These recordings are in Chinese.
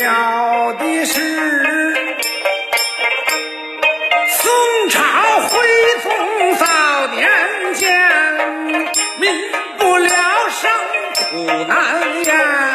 要的是宋朝徽宗早年间民不聊生苦难言。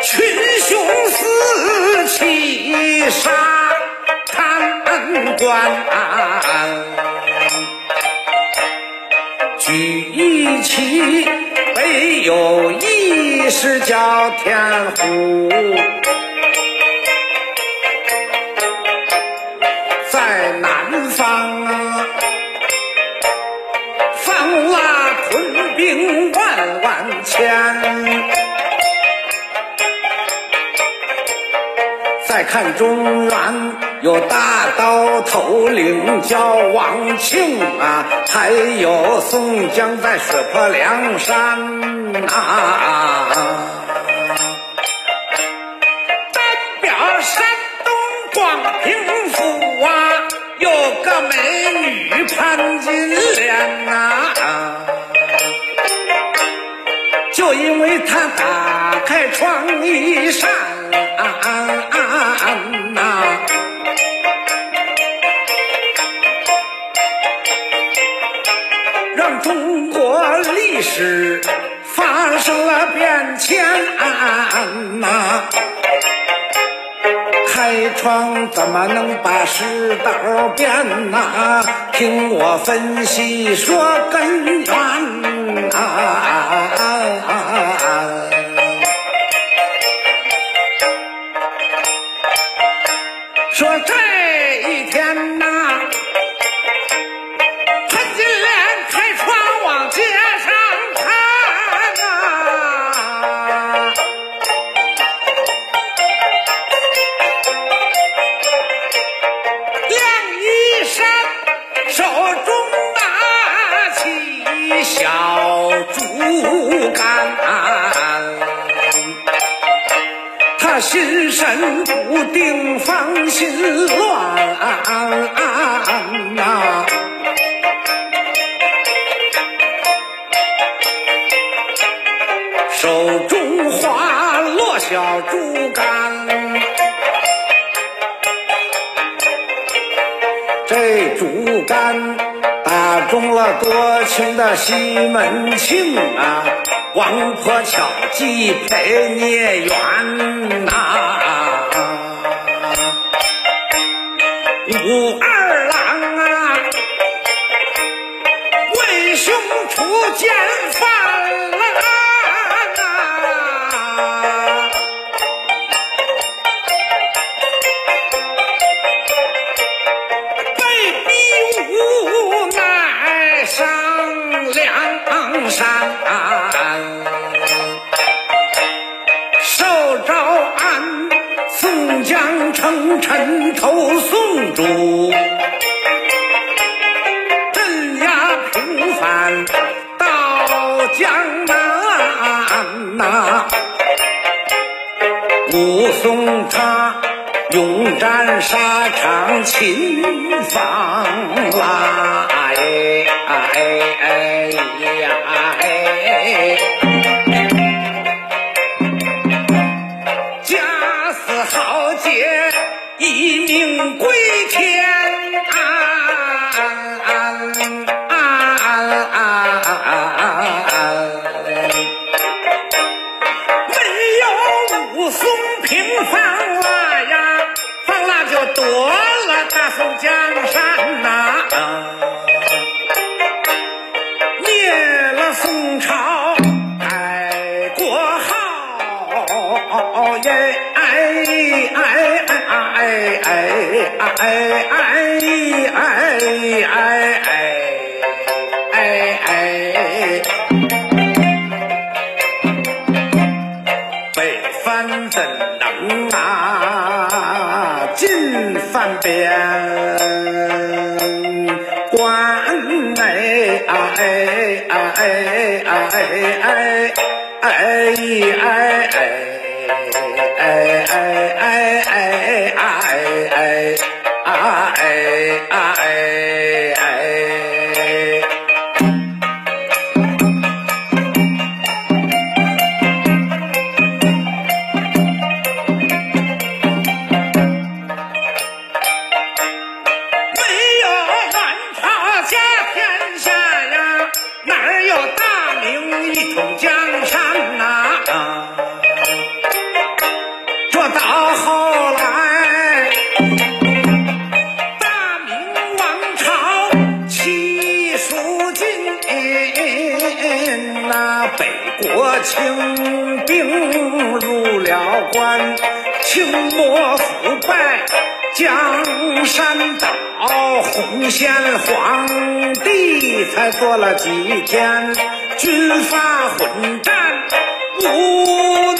群雄四起杀贪官，举义旗，北有一是叫天虎，在南方啊，放拉屯兵万万千。再看中原有大刀头领叫王庆啊，还有宋江在水泊梁山啊。单表山东广平府啊，有个美女潘金莲呐、就因为她打开窗一扇呐、是发生了变迁呐、开窗怎么能把世道变呐、听我分析说根源啊！不定，芳心乱呐、手中花落小竹竿。这竹竿打中了多情的西门庆啊，王婆巧计配孽缘呐、江称臣投宋主，镇压平反到江南呐、武松他勇战沙场秦房啦，哎哎哎呀命归天。哎哎哎哎哎哎哎哎哎，北翻怎能啊进翻边？哎哎哎哎哎哎哎哎！哎哎哎哎！没有满朝家天下呀，哪有大明一统江山呐、这到后清兵入了关，清末腐败。江山倒，洪宪皇帝才做了几天，军阀混战无